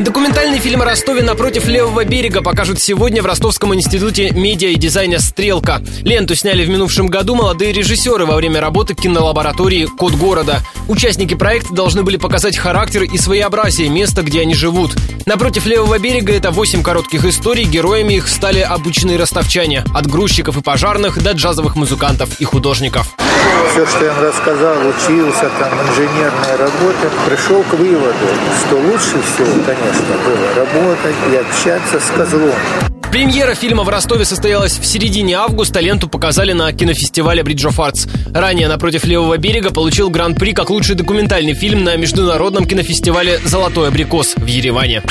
Документальный фильм о Ростове напротив левого берега покажут сегодня в Ростовском институте медиа и дизайна «Стрелка». Ленту сняли в минувшем году молодые режиссеры во время работы кинолаборатории «Код города». Участники проекта должны были показать характер и своеобразие места, где они живут. Напротив левого берега это 8 коротких историй, героями их стали обычные ростовчане. От грузчиков и пожарных до джазовых музыкантов и художников. Все, что я им рассказал, учился, там, инженерная работа, пришел к выводу, что лучше всего, конечно, было работать и общаться с козлом. Премьера фильма в Ростове состоялась в середине августа. Ленту показали на кинофестивале Bridge of Arts. Ранее «Напротив левого берега» получил гран-при как лучший документальный фильм на международном кинофестивале «Золотой абрикос» в Ереване.